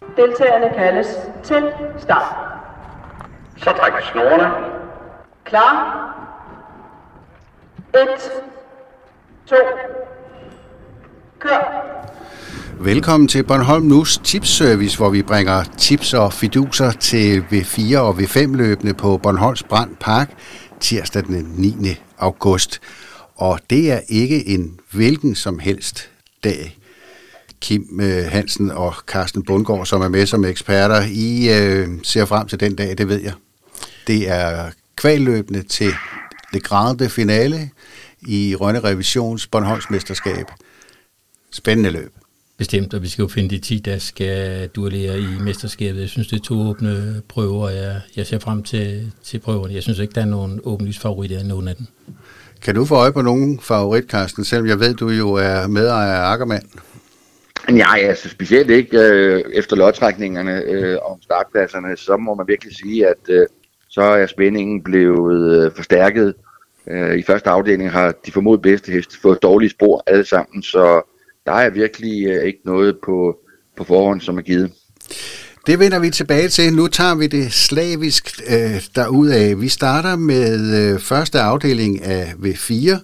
Deltagerne kaldes til start. Så træk snorene. Klar? 1, 2, kør. Velkommen til Bornholm Nus Tipsservice, hvor vi bringer tips og fiduser til V4 og V5 løbende på Bornholms Brand Park tirsdag den 9. august. Og det er ikke en hvilken som helst dag. Kim øh, Hansen og Carsten Bundgaard, som er med som eksperter, I øh, ser frem til den dag, det ved jeg. Det er kvalløbende til det grande finale i Rønne Revisions Bornholms Mesterskab. Spændende løb. Bestemt, og vi skal jo finde de 10, der skal duellere i mesterskabet. Jeg synes, det er to åbne prøver, og jeg, jeg ser frem til, til prøverne. Jeg synes ikke, der er nogen åbenlys favoritter af nogen af dem. Kan du få øje på nogen favorit, Carsten, selvom jeg ved, du jo er medejer af Ackermann? Nej, altså specielt ikke øh, efter lodtrækningerne øh, om startpladserne, så må man virkelig sige, at øh, så er spændingen blevet øh, forstærket. Øh, I første afdeling har de formodet bedste heste fået dårlige spor alle sammen, så der er virkelig øh, ikke noget på, på forhånd, som er givet. Det vender vi tilbage til. Nu tager vi det slavisk øh, derudad. Vi starter med øh, første afdeling af V4.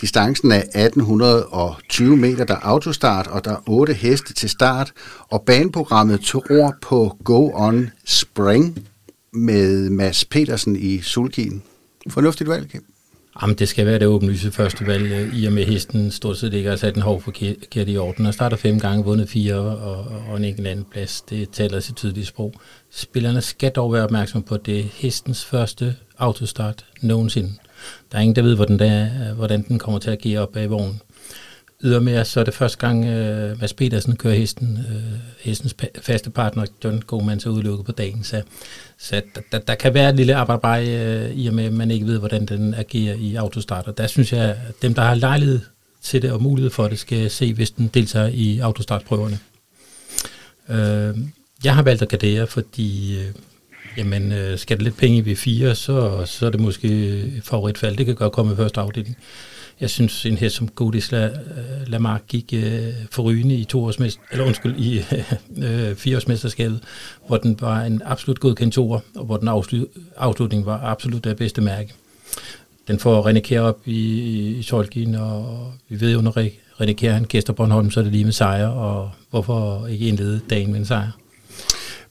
Distancen er 1820 meter, der er autostart, og der er otte heste til start. Og baneprogrammet tror på Go On Spring med Mads Petersen i sulkien. Fornuftigt valg, Kim. Jamen, det skal være det åbenlyse første valg, øh, i og med hesten stort set ikke har sat en hov forkert i orden. Og starter fem gange, vundet fire og, og en enkelt anden plads. Det taler sit tydelige sprog. Spillerne skal dog være opmærksom på, at det er hestens første autostart nogensinde. Der er ingen, der ved, hvordan, der, hvordan den kommer til at give op bag vognen. Ydermere så er det første gang, uh, Mads Petersen kører hesten, uh, hestens faste partner, John Goman, så udelukket på dagen. Så, så der, der, der kan være et lille arbejde uh, i og med, at man ikke ved, hvordan den agerer i autostarter. Der synes jeg, at dem, der har lejlighed til det og mulighed for det, skal se, hvis den deltager i autostartprøverne. Uh, jeg har valgt at gardere, fordi uh, jamen, øh, skal der lidt penge i V4, så, så er det måske favoritfald. Det kan godt komme i første afdeling. Jeg synes, en hest som Godis La, øh, Lamarck gik øh, forrygende i to eller undskyld, i øh, fireårsmesterskabet, hvor den var en absolut godkendt toer, og hvor den afslut, afslutning var absolut det bedste mærke. Den får René Kjær op i, i Tolkien, og vi ved jo, når René Kjær han gæster Bornholm, så er det lige med sejr, og hvorfor ikke indlede dagen med en sejr?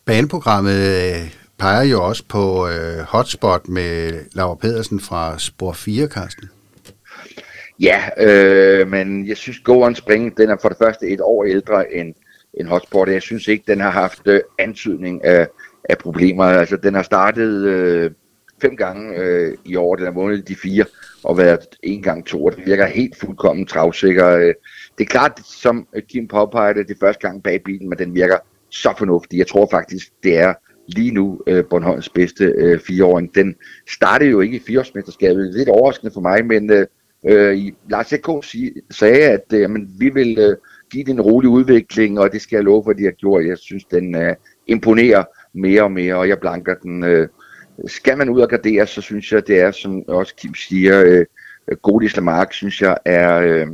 Baneprogrammet peger jo også på øh, hotspot med Laura Pedersen fra Spor 4, Karsten. Ja, øh, men jeg synes, Go On Spring, den er for det første et år ældre end, end Hotspot. Jeg synes ikke, den har haft øh, antydning af, af problemer. Altså, den har startet øh, fem gange øh, i år. Den har vundet de fire og været en gang to. Og den virker helt fuldkommen travsikker. Øh. Det er klart, som Kim påpegede, det, det er første gang bag bilen, men den virker så fornuftig. Jeg tror faktisk, det er lige nu øh, Bornholms bedste øh, fireåring. Den startede jo ikke i fireårsmesterskabet. Lidt overraskende for mig, men øh, øh Lars Ekko sagde, at øh, jamen, vi vil øh, give den en rolig udvikling, og det skal jeg love for, at de har gjort. Jeg synes, den øh, imponerer mere og mere, og jeg blanker den. Øh, skal man ud og gardere, så synes jeg, det er, som også Kim siger, øh, Godis Lamarck, synes jeg, er, øh,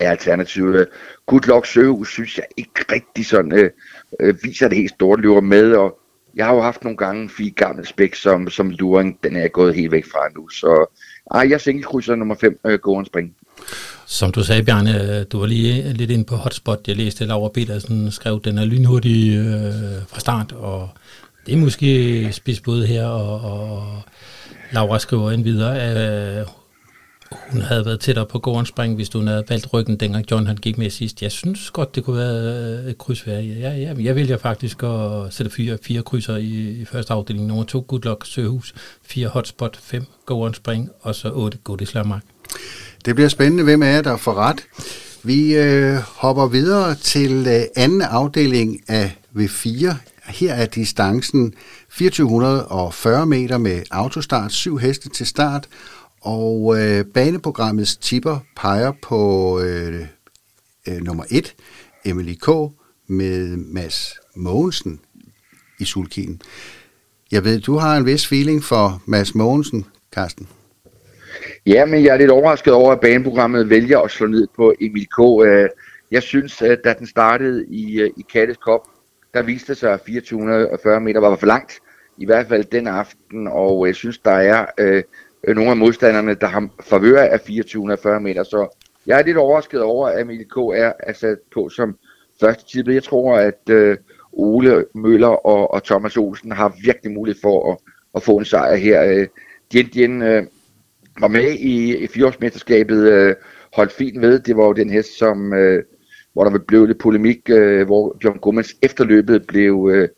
er alternativet. Good Luck Søhus, synes jeg ikke rigtig sådan, øh, øh, viser det helt store løber med, og jeg har jo haft nogle gange fire gamle spæk som, som luring, den er gået helt væk fra nu, så ej, jeg singelkrydser nummer 5, øh, Gården Spring. Som du sagde, Bjarne, du var lige øh, lidt inde på hotspot. Jeg læste, at Laura Petersen skrev, den er lynhurtig øh, fra start, og det er måske spids her, og, og Laura skriver ind videre, øh, hun havde været tættere på gården spring, hvis du havde valgt ryggen, dengang John han gik med sidst. Jeg synes godt, det kunne være øh, et krydsvær. Ja, ja, jeg vælger faktisk at sætte fire, fire krydser i, i første afdeling. Nummer to, Good Luck Søhus, fire Hotspot, fem gården spring, og så otte Godis Lamarck. Det bliver spændende, hvem er der får ret. Vi øh, hopper videre til øh, anden afdeling af V4. Her er distancen 2440 meter med autostart, syv heste til start, og øh, baneprogrammets tipper peger på øh, øh, nummer 1, Emily K. med Mads Mogensen i sulkien. Jeg ved, du har en vis feeling for Mads Mogensen, Carsten. Ja, men jeg er lidt overrasket over, at baneprogrammet vælger at slå ned på Emil K. Øh, jeg synes, at da den startede i, øh, i Kattes Cup, der viste sig, at 2440 meter var for langt, i hvert fald den aften, og jeg synes, der er øh, Øh, nogle af modstanderne, der har favør af 2440 meter, så jeg er lidt overrasket over, at Emil K. er, er sat på som første tid. Jeg tror, at øh, Ole Møller og, og Thomas Olsen har virkelig mulighed for at, at få en sejr her. Øh, Dien Dien øh, var med i, i fireårsmesterskabet, øh, holdt fint ved. Det var jo den hest, som, øh, hvor der blev lidt polemik, øh, hvor John Gomans efterløbet blev øh,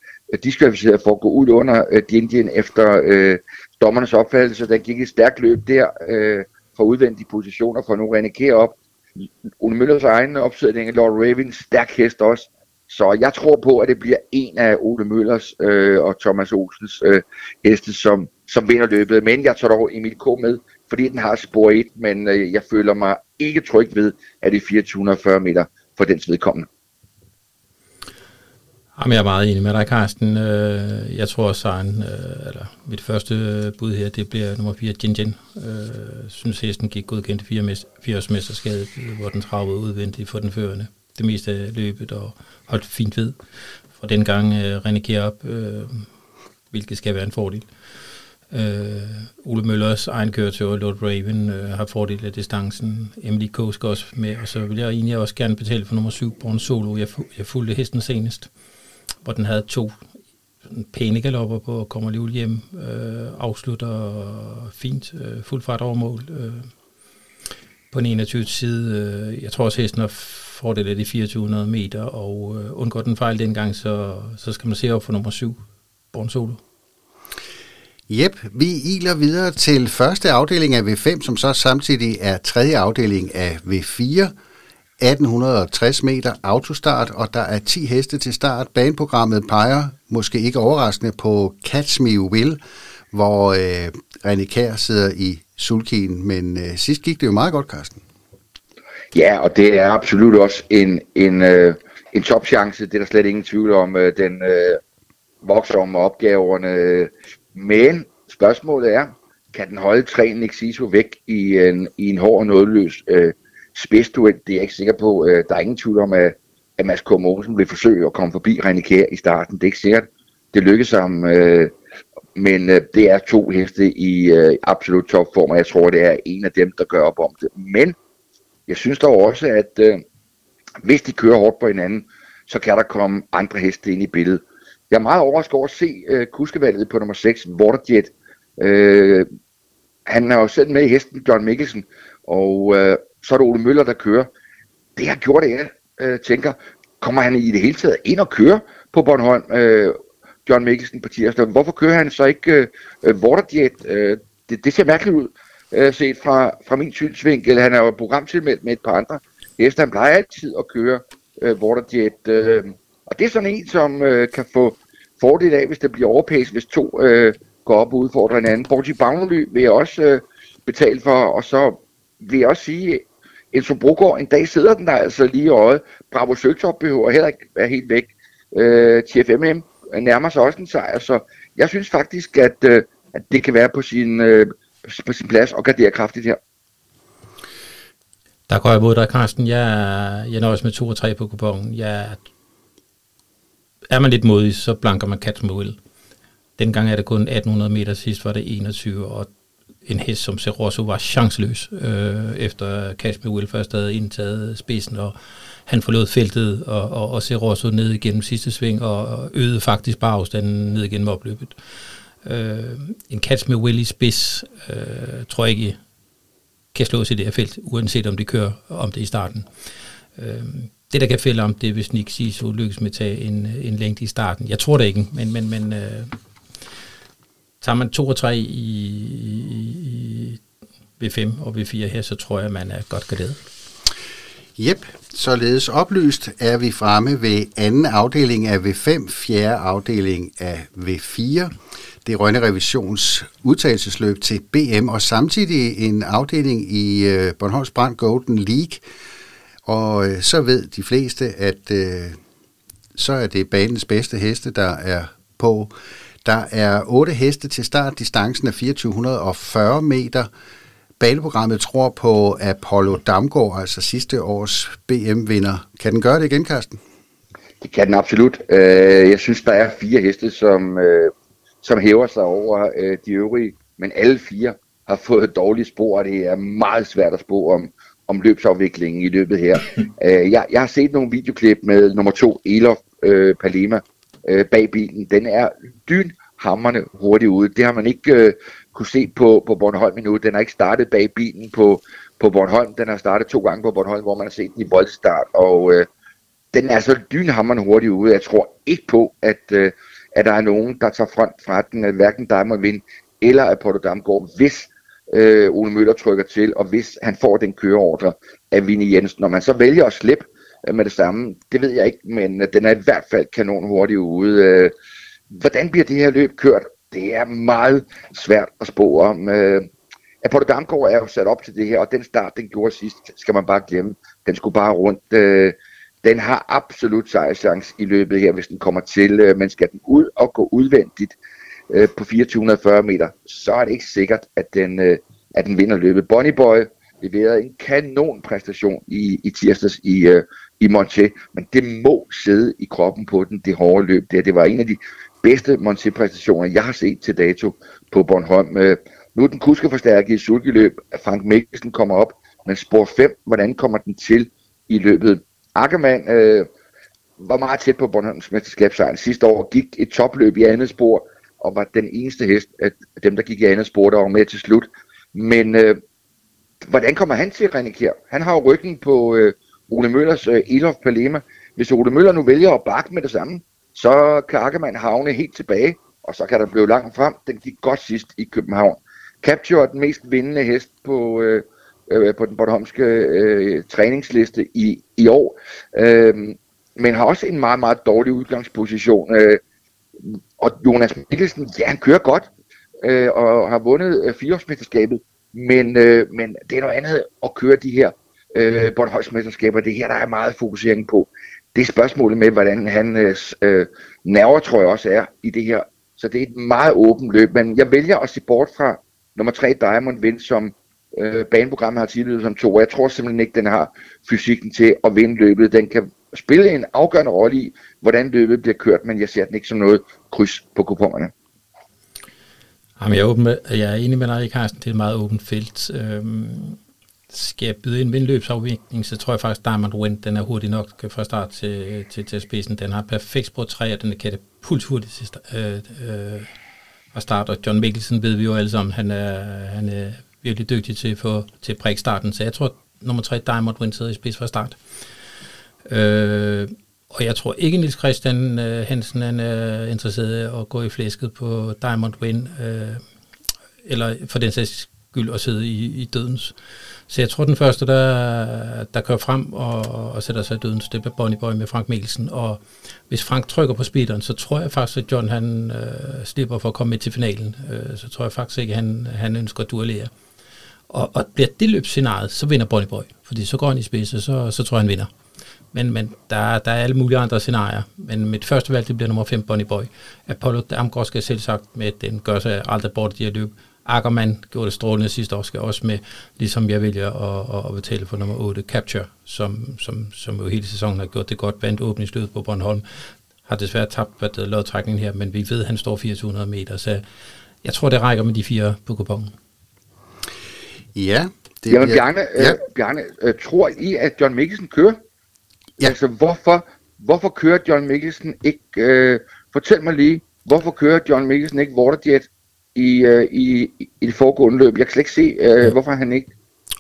diskvalificeret for at gå ud under øh, Dien Dien efter øh, dommernes opfattelse. Der gik et stærkt løb der øh, fra udvendige positioner for nu René op. Ole Møllers egen opsætning, Lord Ravens stærk hest også. Så jeg tror på, at det bliver en af Ole Møllers øh, og Thomas Olsens øh, heste, som, som vinder løbet. Men jeg tager dog Emil K. med, fordi den har spor 1, men øh, jeg føler mig ikke tryg ved, at det er 2440 meter for dens vedkommende. Jamen, jeg er meget enig med dig, Carsten. Øh, jeg tror også, at øh, eller mit første øh, bud her, det bliver nummer 4, Jin Jin. Jeg synes, hesten gik godkendt fire årsmesterskabet, hvor den travede udvendigt for den førende. Det meste af løbet og holdt fint ved. Fra den gang René op, hvilket skal være en fordel. Øh, Ole Møllers egen køretøj, Lord Raven, øh, har fordel af distancen. Emily K. skal også med, og så vil jeg egentlig også gerne betale for nummer 7, Born Solo. Jeg, jeg fulgte hesten senest, hvor den havde to pæne galopper på og kommer lige hjem, øh, afslutter fint, øh, fuld fart over mål. Øh, på den 21 side, øh, jeg tror også hesten har fordel af de 2400 meter, og øh, undgår den fejl dengang, så, så skal man se op for nummer 7, Born Solo. Jep, vi iler videre til første afdeling af V5, som så samtidig er tredje afdeling af V4. 1860 meter autostart, og der er 10 heste til start. Baneprogrammet peger måske ikke overraskende på Catch Me Will, hvor øh, René Kær sidder i sulkien, men øh, sidst gik det jo meget godt, Carsten. Ja, og det er absolut også en, en, øh, en topchance, det er der slet ingen tvivl om. Øh, den øh, vokser om opgaverne, men spørgsmålet er, kan den holde træen Nexiso væk i en, i en hård og nådeløs øh, spidsduel? Det er jeg ikke sikker på. Øh, der er ingen tvivl om, at, at Mads K. Mogensen vil forsøge at komme forbi René Kjær i starten. Det er ikke sikkert. Det lykkes ham, øh, men øh, det er to heste i øh, absolut topform, og jeg tror, det er en af dem, der gør op om det. Men jeg synes dog også, at øh, hvis de kører hårdt på hinanden, så kan der komme andre heste ind i billedet. Jeg er meget overrasket over at se øh, kuskevalget på nummer 6, Waterjet. Øh, han er jo selv med i hesten, John Mikkelsen, og øh, så er det Ole Møller, der kører. Det har gjort, at jeg øh, tænker, kommer han i det hele taget ind og køre på Bornholm, øh, John Mikkelsen på tirsdag? Hvorfor kører han så ikke øh, Waterjet? Øh, det, det ser mærkeligt ud, øh, set fra, fra min synsvinkel. Han er jo programtilmeldt med et par andre heste. Han plejer altid at køre øh, Waterjet. Øh, og det er sådan en, som øh, kan få fordel af, hvis det bliver overpæst, hvis to øh, går op og udfordrer hinanden. Borgi Bagnely vil jeg også øh, betale for, og så vil jeg også sige, Enzo Brogaard, en dag sidder den der altså lige i øjet. Bravo Søgtop behøver heller ikke være helt væk. Øh, TFMM nærmer sig også en sejr, så jeg synes faktisk, at, øh, at det kan være på sin, øh, på sin plads og gardere kraftigt her. Der går jeg mod dig, Carsten. Jeg, jeg nøjes med 2 og 3 på kupongen. Jeg, er man lidt modig, så blanker man Cats Den Dengang er det kun 1800 meter, sidst var det 21, og en hest som Serosso var chanceløs, øh, efter Kashmir Will først havde indtaget spidsen, og han forlod feltet, og, og, og Serosso ned igennem sidste sving, og øgede faktisk bare afstanden ned igennem opløbet. Øh, en Kashmir Will i spids, øh, tror jeg ikke kan slås i det her felt, uanset om det kører om det i starten. Øh, det, der kan fælde om, det er, hvis Nick Siso lykkes med at tage en, en længde i starten. Jeg tror det ikke, men, men, men øh, tager man 2 og 3 i, i, i V5 og V4 her, så tror jeg, man er godt garderet. Jep, således oplyst er vi fremme ved anden afdeling af V5, fjerde afdeling af V4. Det er Rønne Revisions udtagelsesløb til BM, og samtidig en afdeling i øh, Bornholms Brand Golden League, og øh, så ved de fleste, at øh, så er det banens bedste heste, der er på. Der er otte heste til start. Distancen er 2440 meter. Baneprogrammet tror på Apollo Damgaard, altså sidste års BM-vinder. Kan den gøre det igen, Karsten? Det kan den absolut. Øh, jeg synes, der er fire heste, som, øh, som hæver sig over øh, de øvrige, men alle fire har fået dårlige spor, og det er meget svært at spå om, om løbsafviklingen i løbet her. jeg, jeg har set nogle videoklip med nummer to, Elof øh, Palema, øh, bag bilen. Den er dyn hammerne hurtigt ude. Det har man ikke øh, kunne se på, på Bornholm endnu. Den har ikke startet bag bilen på, på Bornholm. Den har startet to gange på Bornholm, hvor man har set den i boldstart. Og øh, den er så dynhammerne hurtigt ude. Jeg tror ikke på, at, øh, at der er nogen, der tager front fra den, hverken Diamond Vind eller at Porto Damgaard, hvis øh, Ole Møller trykker til, og hvis han får den køreordre af Vinnie Jensen. Når man så vælger at slippe Øh, med det samme, det ved jeg ikke, men øh, den er i hvert fald kanon hurtigt ude. Øh, hvordan bliver det her løb kørt? Det er meget svært at spå om. Apollo Damgaard er jo sat op til det her, og den start, den gjorde sidst, skal man bare glemme. Den skulle bare rundt. Øh, den har absolut sejrchance i løbet her, hvis den kommer til. Øh, men skal den ud og gå udvendigt øh, på 2440 meter, så er det ikke sikkert, at den, øh, at den vinder løbet. Bonnie Boy leverede en kanon præstation i, i tirsdags i, øh, i Monté, men det må sidde i kroppen på den, det hårde løb der. Det var en af de bedste Monté-præstationer, jeg har set til dato på Bornholm. Øh, nu er den kuskeforstærket i sulkeløb. Frank Mikkelsen kommer op, men spor 5, hvordan kommer den til i løbet? Ackermann øh, var meget tæt på Bornholms mesterskabssejren sidste år, gik et topløb i andet spor, og var den eneste hest af dem, der gik i andet spor, der var med til slut. Men øh, hvordan kommer han til René Kjær? Han har jo ryggen på øh, Ole Møllers øh, Elof Palema. Hvis Ole Møller nu vælger at bakke med det samme, så kan Ackermann havne helt tilbage, og så kan der blive langt frem. Den gik godt sidst i København. Capture er den mest vindende hest på, øh, øh, på den bornholmske øh, træningsliste i, i år, øh, men har også en meget, meget dårlig udgangsposition. Øh, og Jonas Mikkelsen, ja, han kører godt, øh, og har vundet øh, fireårsmesterskabet, men, øh, men det er noget andet at køre de her øh, Bornholmsmesterskaber. Det her, der er meget fokusering på. Det er spørgsmålet med, hvordan han øh, øh, nerver, tror jeg også er i det her. Så det er et meget åbent løb, men jeg vælger at se bort fra nummer 3 Diamond Vind, som øh, baneprogrammet har tidligere som to. Jeg tror simpelthen ikke, den har fysikken til at vinde løbet. Den kan spille en afgørende rolle i, hvordan løbet bliver kørt, men jeg ser den ikke som noget kryds på kupongerne. Jamen, jeg, er åben med, jeg er enig med dig, Carsten, det er et meget åbent felt. Øhm, skal jeg byde ind med en løbsafvikling, så tror jeg faktisk, Diamond Wind, den er hurtig nok øh, fra start til, til, til spidsen. Den har perfekt spor 3, og den er puls hurtigt til øh, øh, at starte. Og John Mikkelsen ved vi jo alle sammen, han er, han er virkelig dygtig til, for, til at starten. Så jeg tror, nummer 3, Diamond Wind, sidder i spids fra start. Øh, og jeg tror ikke, Nils Christian øh, Hansen han er interesseret i at gå i flæsket på Diamond Win, øh, eller for den sags gyld at sidde i, i dødens. Så jeg tror, den første, der, der kører frem og, og sætter sig i dødens, det er Bonnie Boy med Frank Mikkelsen. Og hvis Frank trykker på speederen, så tror jeg faktisk, at John han øh, slipper for at komme med til finalen. Øh, så tror jeg faktisk ikke, at han, han ønsker at duellere. Og, og bliver det løbsscenariet, så vinder Bonnie Boy. Fordi så går han i spidse, så, så tror jeg, han vinder. Men, men der, der er alle mulige andre scenarier. Men mit første valg, det bliver nummer 5, Bonnie Boy. Apollo Damgaard skal selv sagt med, at den gør sig aldrig bort i at løbe. Ackermann gjorde det strålende sidste år, skal også med, ligesom jeg vælger at, at betale for nummer 8, Capture, som, som, som jo hele sæsonen har gjort det godt, vandt åbningsløbet på Bornholm, har desværre tabt hvad lodtrækningen her, men vi ved, at han står 400 meter, så jeg tror, det rækker med de fire på kupongen. Ja. Det Jamen, Bjarne, ja. øh, Bjarne øh, tror I, at John Mikkelsen kører? Ja. Altså, hvorfor, hvorfor kører John Mikkelsen ikke... Øh, fortæl mig lige, hvorfor kører John Mikkelsen ikke Waterjet i, øh, i, i det foregående løb? Jeg kan slet ikke se, øh, ja. hvorfor han ikke...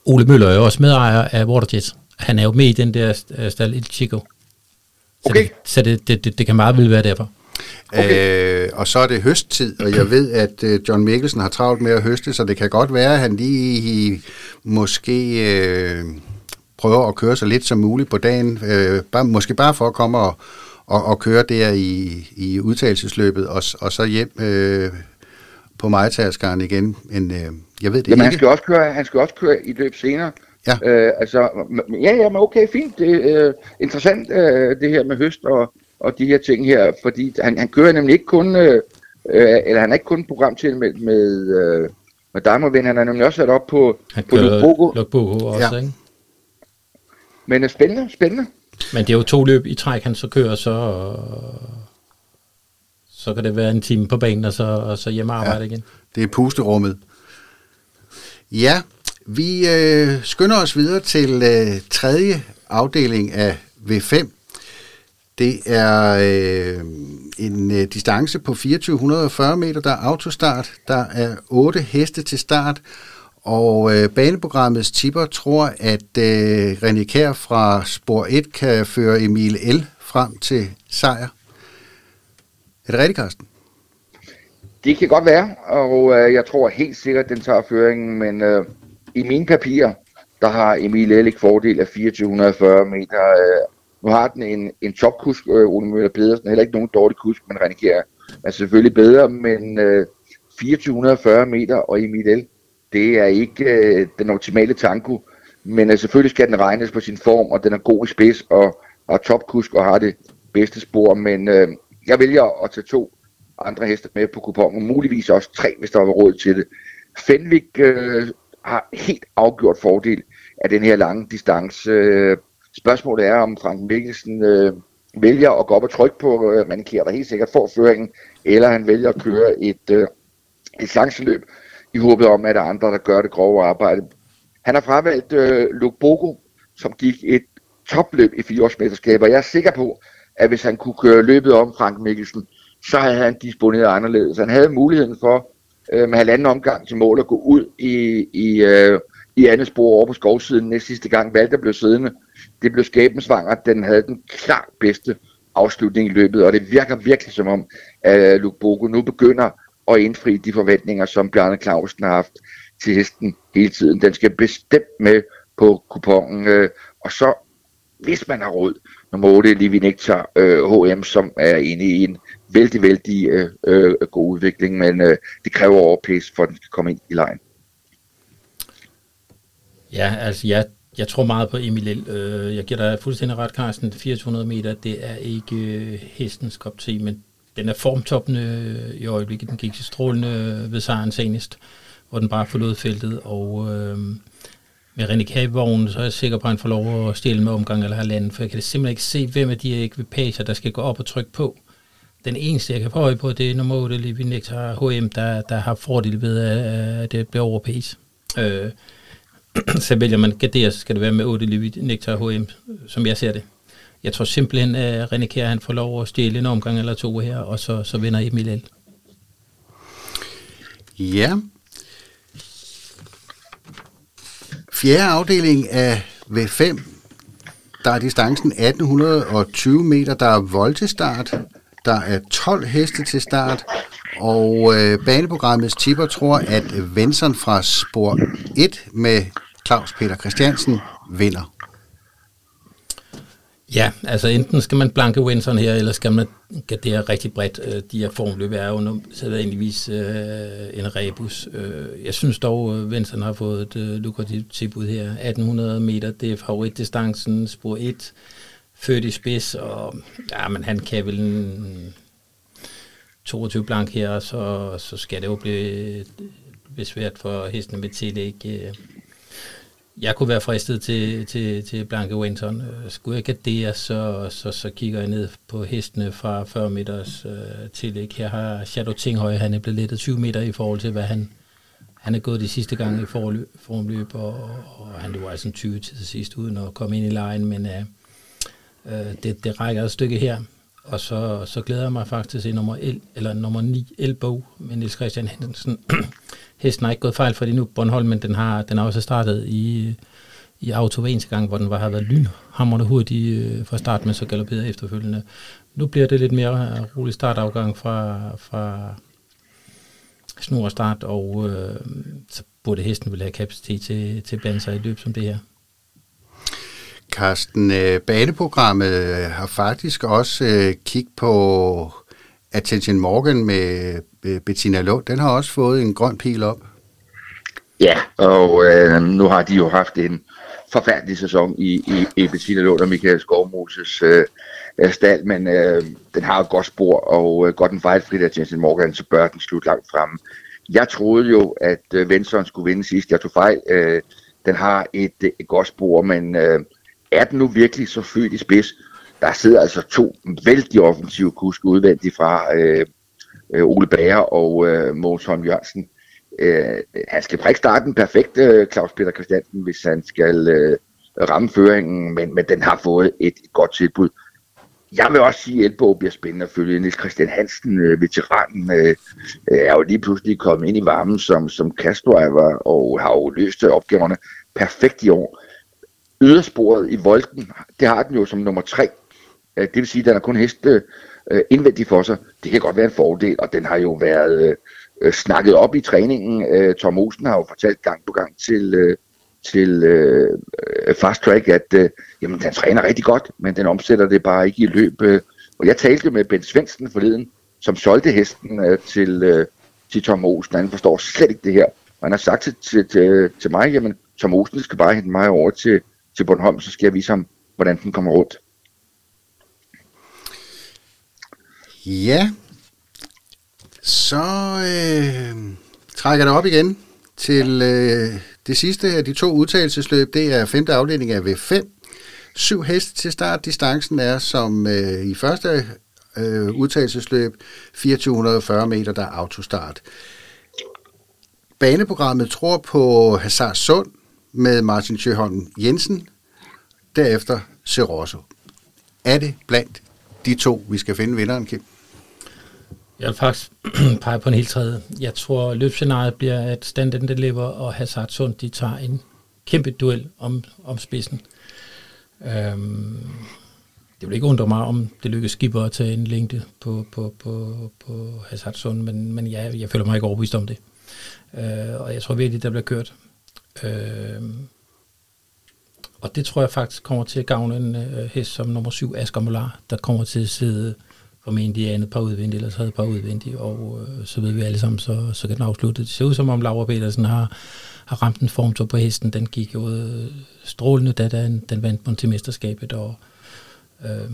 Ole Møller er jo også medejer af Waterjet. Han er jo med i den der øh, stald Il Chico. Så, okay. det, så det, det, det, det kan meget vel være derfor. Okay. Øh, og så er det høsttid, og jeg ved, at øh, John Mikkelsen har travlt med at høste, så det kan godt være, at han lige måske øh, prøver at køre så lidt som muligt på dagen, øh, bare, måske bare for at komme og, og, og køre der i, i udtagelsesløbet, og, og så hjem øh, på majtaskeren igen. Men øh, jeg ved det Jamen, ikke. Han skal, også køre, han skal også køre i løb senere. Ja. Øh, altså, ja, ja, men okay, fint. Det er øh, interessant, øh, det her med høst og, og de her ting her, fordi han, han kører nemlig ikke kun, øh, øh, eller han er ikke kun program til med, med, øh, med Diamond han er nemlig også sat op på, han på Lukbogo. Lukbogo også, ja. ikke? Men spændende, spændende. Men det er jo to løb i træk, han så kører, så, så kan det være en time på banen, og så, og så hjem arbejde ja, igen. Det er pusterummet. Ja, vi øh, skynder os videre til øh, tredje afdeling af V5. Det er øh, en øh, distance på 2440 meter, der er autostart. Der er otte heste til start, og øh, baneprogrammets tipper tror, at øh, René Kær fra spor 1 kan føre Emil L. frem til sejr. Er det rigtigt, Carsten? Det kan godt være, og øh, jeg tror helt sikkert, at den tager føringen, men øh, i mine papirer, der har Emil Ellik fordel af 2440 meter. Øh, nu har den en, en topkusk, øh, Ole Møller Pedersen, heller ikke nogen dårlig kusk, men René Kjær er selvfølgelig bedre, men øh, 2440 meter og Emil L det er ikke øh, den optimale tanko, men øh, selvfølgelig skal den regnes på sin form, og den er god i spids, og, og topkusk, og har det bedste spor, men øh, jeg vælger at tage to andre heste med på kupongen, muligvis også tre, hvis der var råd til det. Fenwick øh, har helt afgjort fordel af den her lange distance. Øh, spørgsmålet er, om Frank Mikkelsen øh, vælger at gå op og trykke på øh, Manikere, der helt sikkert får føringen, eller han vælger at køre et, øh, et chanceløb, i håbet om, at der er andre, der gør det grove arbejde. Han har fravalgt øh, Luke Bogo, som gik et topløb i fireårsmesterskaber. Jeg er sikker på, at hvis han kunne køre løbet om Frank Mikkelsen, så havde han disponeret anderledes. Han havde muligheden for øh, med halvanden omgang til mål at gå ud i, i, øh, i andet spor over på skovsiden næste sidste gang. Valgte blev siddende. Det blev skæbensvanger. Den havde den klart bedste afslutning i løbet, og det virker virkelig som om, at øh, Luke Bogo nu begynder at indfri de forventninger, som Bjarne Clausen har haft til hesten hele tiden. Den skal bestemt med på kupongen, øh, og så hvis man har råd, Nummer 8 Livi Nektar øh, HM, som er inde i en vældig, vældig øh, øh god udvikling, men øh, det kræver overpæs, for at den skal komme ind i lejen. Ja, altså jeg, jeg tror meget på Emil øh, Jeg giver dig fuldstændig ret, Carsten. 2400 meter, det er ikke øh, hestens kop te, men den er formtoppende øh, i øjeblikket. Den gik strålende øh, ved sejren senest, hvor den bare forlod feltet. Og øh, med René Kavvognen, så er jeg sikker på, at han får lov at stille med omgang eller halvanden, for jeg kan simpelthen ikke se, hvem af de ekvipager, der skal gå op og trykke på. Den eneste, jeg kan få på, det er nummer 8, Livi Nektar HM, der, der har fordel ved, at det bliver over pace. Øh, så vælger man Gadea, så skal det være med 8 Livi Nektar HM, som jeg ser det jeg tror simpelthen, at René Kjær, han får lov at stjæle en omgang eller to her, og så, så vinder Emil L. Ja. Fjerde afdeling af V5, der er distancen 1820 meter, der er voltestart, der er 12 heste til start, og øh, baneprogrammets tipper tror, at Venson fra spor 1 med Claus Peter Christiansen vinder. Ja, altså enten skal man blanke Winson her, eller skal man gardere rigtig bredt. Øh, de her formløb er jo sædvanligvis øh, en rebus. Øh, jeg synes dog, øh, at har fået et øh, lukrativt tilbud her. 1800 meter, det er favoritdistancen, spor 1, født i spids, og ja, men han kan vel en 22 blank her, så, så skal det jo blive øh, besvært for hestene med tillæg. Øh, jeg kunne være fristet til, til, til Blanke Winton. Øh, skulle jeg gardere, så, så, så kigger jeg ned på hestene fra 40 meters øh, tillæg. Her har Shadow Tinghøj, han er blevet lettet 20 meter i forhold til, hvad han, han er gået de sidste gange i formløb, og, og han var altså 20 til sidst uden at komme ind i lejen, men øh, øh, det, det rækker et stykke her. Og så, så glæder jeg mig faktisk til nummer, el, eller nummer 9, Elbow, med Niels Christian Hansen. hesten har ikke gået fejl for det nu, Bornholm, men den har, den har også startet i, i auto gang, hvor den var, har været lynhammerende hurtig øh, fra start, men så galopperede efterfølgende. Nu bliver det lidt mere rolig startafgang fra, fra snor og start, og øh, så burde hesten vil have kapacitet til, til at blande sig i løb som det her. Karsten, øh, baneprogrammet øh, har faktisk også øh, kigget på Attention Morgan med Bettina Lund, den har også fået en grøn pil op. Ja, og øh, nu har de jo haft en forfærdelig sæson i, i, i Bettina Lund og Michael Skovmoses øh, øh stald, men øh, den har et godt spor, og øh, godt en fejlfrit Attention Morgan, så bør den slutte langt fremme. Jeg troede jo, at øh, Venstre skulle vinde sidst. Jeg tog fejl. Øh, den har et, et godt spor, men øh, er den nu virkelig så født i spids? Der sidder altså to vældig offensive kuske udvendigt fra øh, øh, Ole Bager og øh, Måns Holm Jørgensen. Øh, han skal ikke starte den perfekte øh, Claus Peter Christiansen, hvis han skal øh, ramme føringen, men, men den har fået et, godt tilbud. Jeg vil også sige, at Elbo bliver spændende at følge. Niels Christian Hansen, øh, veteranen, øh, øh er jo lige pludselig kommet ind i varmen som, som kastdriver og har jo løst opgaverne perfekt i år. Ydersporet i Volken, det har den jo som nummer tre. Øh, det vil sige, at den har kun heste øh, øh, indvendigt for sig. Det kan godt være en fordel, og den har jo været øh, øh snakket op i træningen. Øh, Tom Osen har jo fortalt gang på gang til, øh, til øh, Fast Track, at øh, jamen, den træner rigtig godt, men den omsætter det bare ikke i løb. Øh. Og jeg talte med Ben Svendsen forleden, som solgte hesten øh, til, øh, til Tom Olsen. Han forstår slet ikke det her. Og han har sagt til, til, til, til mig, jamen Tom Olsen skal bare hente mig over til, til Bornholm, så skal jeg vise ham, hvordan den kommer rundt. Ja, så øh, trækker det op igen til øh, det sidste af de to udtagelsesløb, det er femte afdeling af V5. Syv heste til start. Distancen er som øh, i første øh, udtagelsesløb 2440 meter, der er autostart. Baneprogrammet tror på Hazard Sund med Martin Sjøholm Jensen, derefter Serosso. Er det blandt de to, vi skal finde vinderen, Kim? Jeg vil faktisk pege på en helt tredje. Jeg tror, løbscenariet bliver, at Stand Deliver og Hazard Sund, de tager en kæmpe duel om, om spidsen. Øhm, det vil ikke undre mig, om det lykkes skipper at tage en længde på, på, på, på Hazard Sund, men, men jeg, jeg føler mig ikke overbevist om det. Øh, og jeg tror virkelig, der bliver kørt. Øh, og det tror jeg faktisk kommer til at gavne en øh, hest som nummer 7, Asger Molar, der kommer til at sidde formentlig andet par udvendigt, eller tredje par udvendigt, og øh, så ved vi alle sammen, så, så kan den afslutte. Det ser ud som om Laura Petersen har, har ramt en form på hesten. Den gik jo øh, strålende, da den, den vandt til mesterskabet, og øh,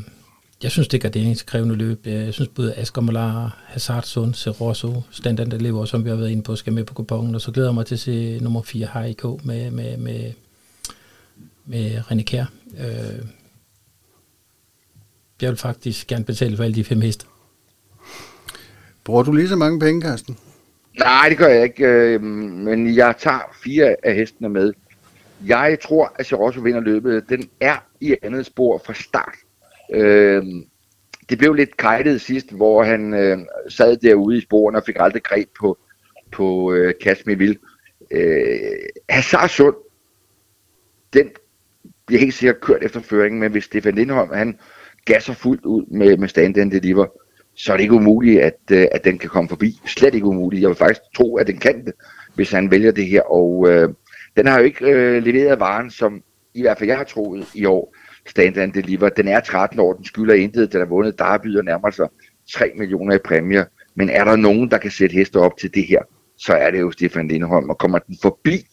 jeg synes, det er garderingskrævende løb. Jeg synes både Asger Molar, Hazard Sund, Serosso, Standard Lever, som vi har været inde på, skal med på kupongen, og så glæder jeg mig til at se nummer 4 HIK med, med, med, med René Kjær. Øh, jeg vil faktisk gerne betale for alle de fem heste. Bruger du lige så mange penge, Carsten? Nej, det gør jeg ikke, øh, men jeg tager fire af hestene med. Jeg tror, at Charosso vinder løbet. Den er i andet spor fra start. Øh, det blev lidt kajtet sidst, hvor han øh, sad derude i sporene og fik aldrig greb på, på øh, Kashmir Vil. Øh, Hazard Sund, den bliver helt sikkert kørt efter føringen, men hvis Stefan Lindholm, han gasser fuldt ud med, med stand and deliver, så er det ikke umuligt, at, øh, at den kan komme forbi. Slet ikke umuligt. Jeg vil faktisk tro, at den kan det, hvis han vælger det her. Og øh, den har jo ikke øh, leveret varen, som i hvert fald jeg har troet i år, stand and deliver. Den er 13 år, den skylder intet, den har vundet Derby og nærmer sig 3 millioner i præmier. Men er der nogen, der kan sætte heste op til det her, så er det jo Stefan Lindholm. Og kommer den forbi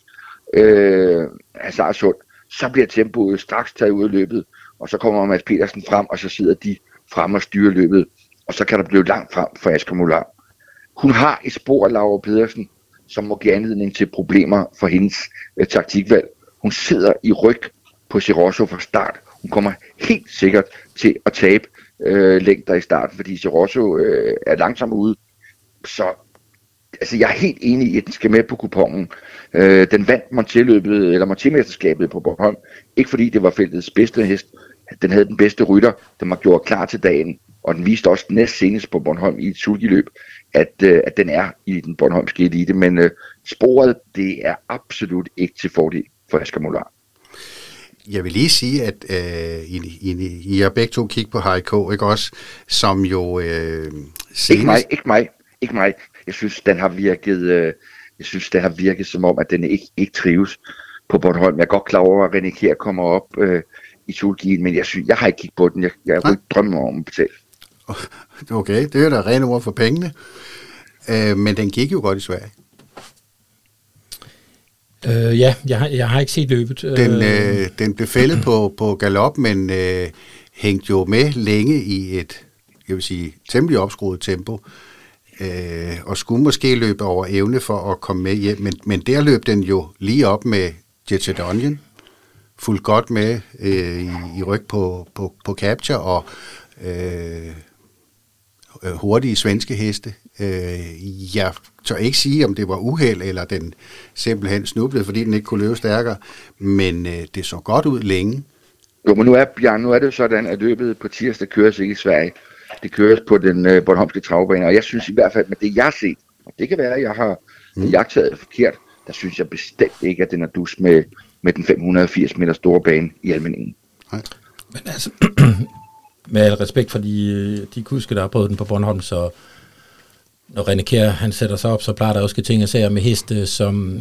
øh, Hazard Sund, så bliver tempoet straks taget ud af løbet og så kommer Mads Petersen frem, og så sidder de frem og styrer løbet, og så kan der blive langt frem for Asger Molar. Hun har et spor Laura Pedersen, som må give anledning til problemer for hendes øh, taktikvalg. Hun sidder i ryg på Sirosso fra start. Hun kommer helt sikkert til at tabe øh, længder i starten, fordi Sirosso øh, er langsom ude. Så altså, jeg er helt enig i, at den skal med på kupongen. Øh, den vandt Monteløbet, eller Montemesterskabet på Bornholm, ikke fordi det var feltets bedste hest, den havde den bedste rytter, den var gjort klar til dagen, og den viste også næst senest på Bornholm i et sulgiløb, at, øh, at den er i den bornholmske elite. Men øh, sporet, det er absolut ikke til fordel for Asger Molar. Jeg vil lige sige, at øh, I, I, I har begge to kigget på HK, ikke også? Som jo øh, senest... Ikke mig, ikke mig, ikke mig. Jeg synes, den har virket, øh, jeg synes, den har virket som om, at den ikke, ikke trives på Bornholm. Jeg er godt klar over, at René Kjær kommer op øh, i Sulgien, men jeg, synes, jeg har ikke kigget på den. Jeg, jeg har ikke drømme om at betale. Okay, det er da rene ord for pengene. Øh, men den gik jo godt i Sverige. Øh, ja, jeg har, jeg har ikke set løbet. Den, øh, øh den blev fældet på, på galop, men øh, hængte jo med længe i et, jeg vil sige, temmelig opskruet tempo. Øh, og skulle måske løbe over evne for at komme med hjem, men, men der løb den jo lige op med Jet Onion, fulgt godt med øh, i, i ryg på, på, på capture og øh, øh, hurtige svenske heste. Øh, jeg tør ikke sige, om det var uheld, eller den simpelthen snublede, fordi den ikke kunne løbe stærkere, men øh, det så godt ud længe. Jo, men nu er, Bjørn, nu er det sådan, at løbet på tirsdag køres ikke i Sverige. Det køres på den øh, Bornholmske travbane, og jeg synes i hvert fald, med det jeg har set, og det kan være, at jeg har mm. jagtet forkert, der synes jeg bestemt ikke, at den er dus med, med den 580 meter store bane i almindingen. Men altså, med al respekt for de, de kuske, der er på den på Bornholm, så når René Kjær, han sætter sig op, så plejer der også ting og sager med heste, som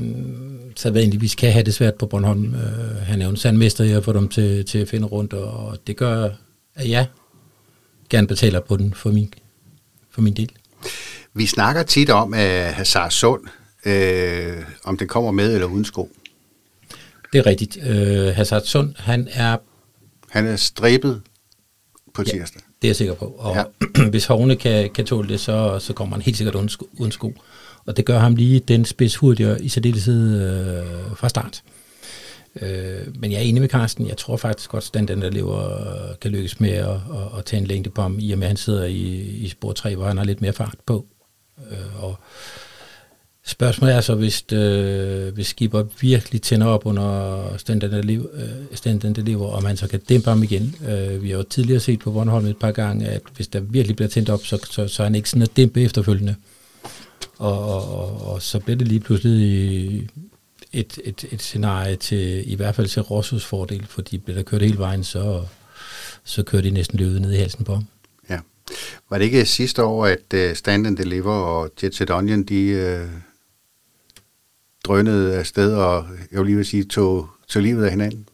sædvanligvis kan have det svært på Bornholm. Uh, han er jo en sand mester i at få dem til, til at finde rundt, og det gør, at jeg gerne betaler på den for min, for min del. Vi snakker tit om, at Hazard Sund, øh, om den kommer med eller uden sko. Det er rigtigt. Uh, Hazard Sund, han er... Han er stribet på tirsdag. Ja, det er jeg sikker på. Og ja. hvis Hovne kan, kan tåle det, så, så kommer han helt sikkert uden sko, uden sko. Og det gør ham lige den spids hurtigere i særdeleshed øh, fra start. Øh, men jeg er enig med Carsten. Jeg tror faktisk godt, at den der lever kan lykkes med at, at, at tage en længde på ham, i og med at han sidder i, i spor 3, hvor han har lidt mere fart på. Øh, og Spørgsmålet er så, hvis, øh, hvis Skipper virkelig tænder op under standard liv, øh, lever, om han så kan dæmpe ham igen. Øh, vi har jo tidligere set på Bornholm et par gange, at hvis der virkelig bliver tændt op, så, så, så er han ikke sådan at dæmpe efterfølgende. Og, og, og, og så bliver det lige pludselig et, et, et scenarie til, i hvert fald til Rossos fordel, fordi bliver der kørt hele vejen, så, så kører de næsten løbet ned i halsen på ham. Ja. Var det ikke sidste år, at uh, Stand and Deliver og Jet Set Onion, de, uh, drønede afsted, og jeg vil lige vil sige, tog, tog livet af hinanden?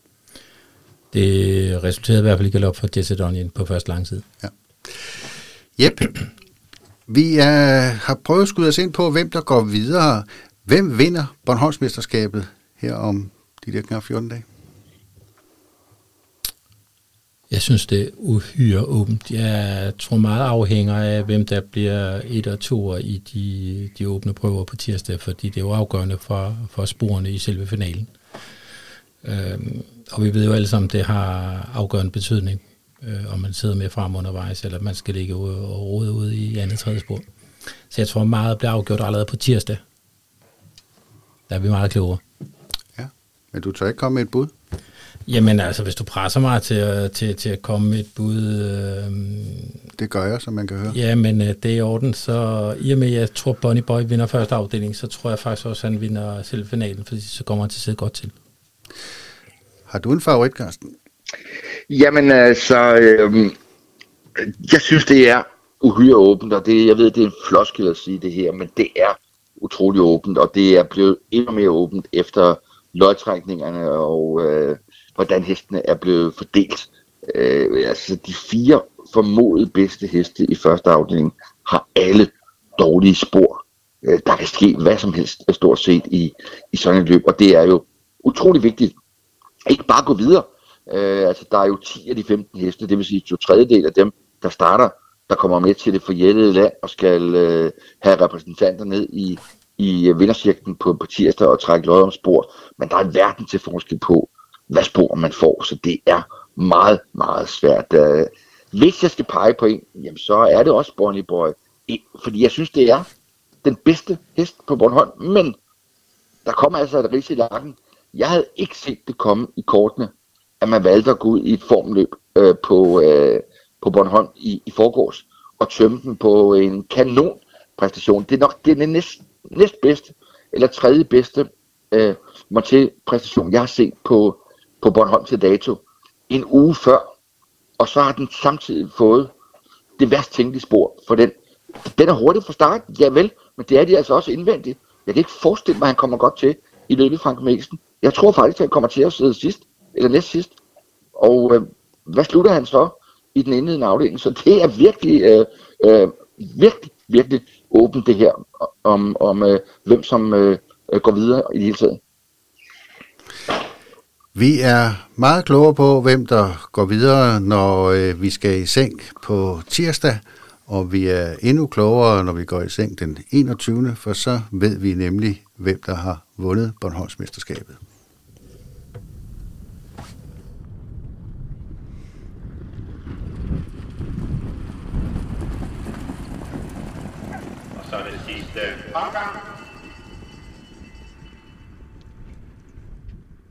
Det resulterede i hvert fald i galop for Jesse Onion på første lang tid. Ja. Jep. Vi er, har prøvet at skyde os ind på, hvem der går videre. Hvem vinder Bornholmsmesterskabet her om de der knap 14 dage? Jeg synes, det er uhyre åbent. Jeg tror meget afhænger af, hvem der bliver et og to i de, de åbne prøver på tirsdag, fordi det er jo afgørende for, for sporene i selve finalen. Øhm, og vi ved jo alle sammen, det har afgørende betydning, øh, om man sidder med frem undervejs, eller man skal ligge ud og rode ud i andet tredje spor. Så jeg tror meget bliver afgjort allerede på tirsdag. Der er vi meget klogere. Ja, men du tør ikke komme med et bud? Jamen altså, hvis du presser mig til, til, til at komme med et bud... Øh, det gør jeg, som man kan høre. Ja, men øh, det er i orden. Så i og med, at jeg tror, Bonnie Boy vinder første afdeling, så tror jeg faktisk også, at han vinder selv finalen, fordi så kommer han til at sidde godt til. Har du en favorit, Carsten? Jamen altså, øh, jeg synes, det er uhyre åbent, og det, jeg ved, det er en floskel at sige det her, men det er utrolig åbent, og det er blevet endnu mere åbent efter løgtrækningerne og øh, hvordan hestene er blevet fordelt. Øh, altså de fire formodet bedste heste i første afdeling har alle dårlige spor. Øh, der kan ske hvad som helst øh, stort set i, i sådan et løb, og det er jo utrolig vigtigt. Ikke bare gå videre. Øh, altså der er jo 10 af de 15 heste, det vil sige to tredjedel af dem, der starter, der kommer med til det forjættede land og skal øh, have repræsentanter ned i, i vindercirklen på, på tirsdag og trække lod om spor. Men der er en verden til forskel på, hvad spor man får, så det er meget, meget svært. Øh, hvis jeg skal pege på en, jamen så er det også Bonnie Boy, fordi jeg synes, det er den bedste hest på Bornholm, men der kommer altså et ris i lakken. Jeg havde ikke set det komme i kortene, at man valgte at gå ud i et formløb øh, på, øh, på Bornholm i, i forgårs, og tømme den på en kanon præstation. Det er nok det er den næst, næst bedste, eller tredje bedste øh, Monté-præstation, jeg har set på, på Bornholm til dato en uge før, og så har den samtidig fået det værst tænkelige spor, for den, den er hurtigt fra start, ja vel, men det er de altså også indvendigt. Jeg kan ikke forestille mig, at han kommer godt til i løbet Frank Mikkelsen. Jeg tror faktisk, at han kommer til at sidde sidst, eller næst sidst. Og øh, hvad slutter han så i den indledende afdeling? Så det er virkelig, øh, øh, virkelig, virkelig åbent det her, om, om øh, hvem som øh, øh går videre i det hele taget. Vi er meget klogere på, hvem der går videre, når øh, vi skal i seng på tirsdag, og vi er endnu klogere, når vi går i seng den 21., for så ved vi nemlig, hvem der har vundet Bornholmsmesterskabet.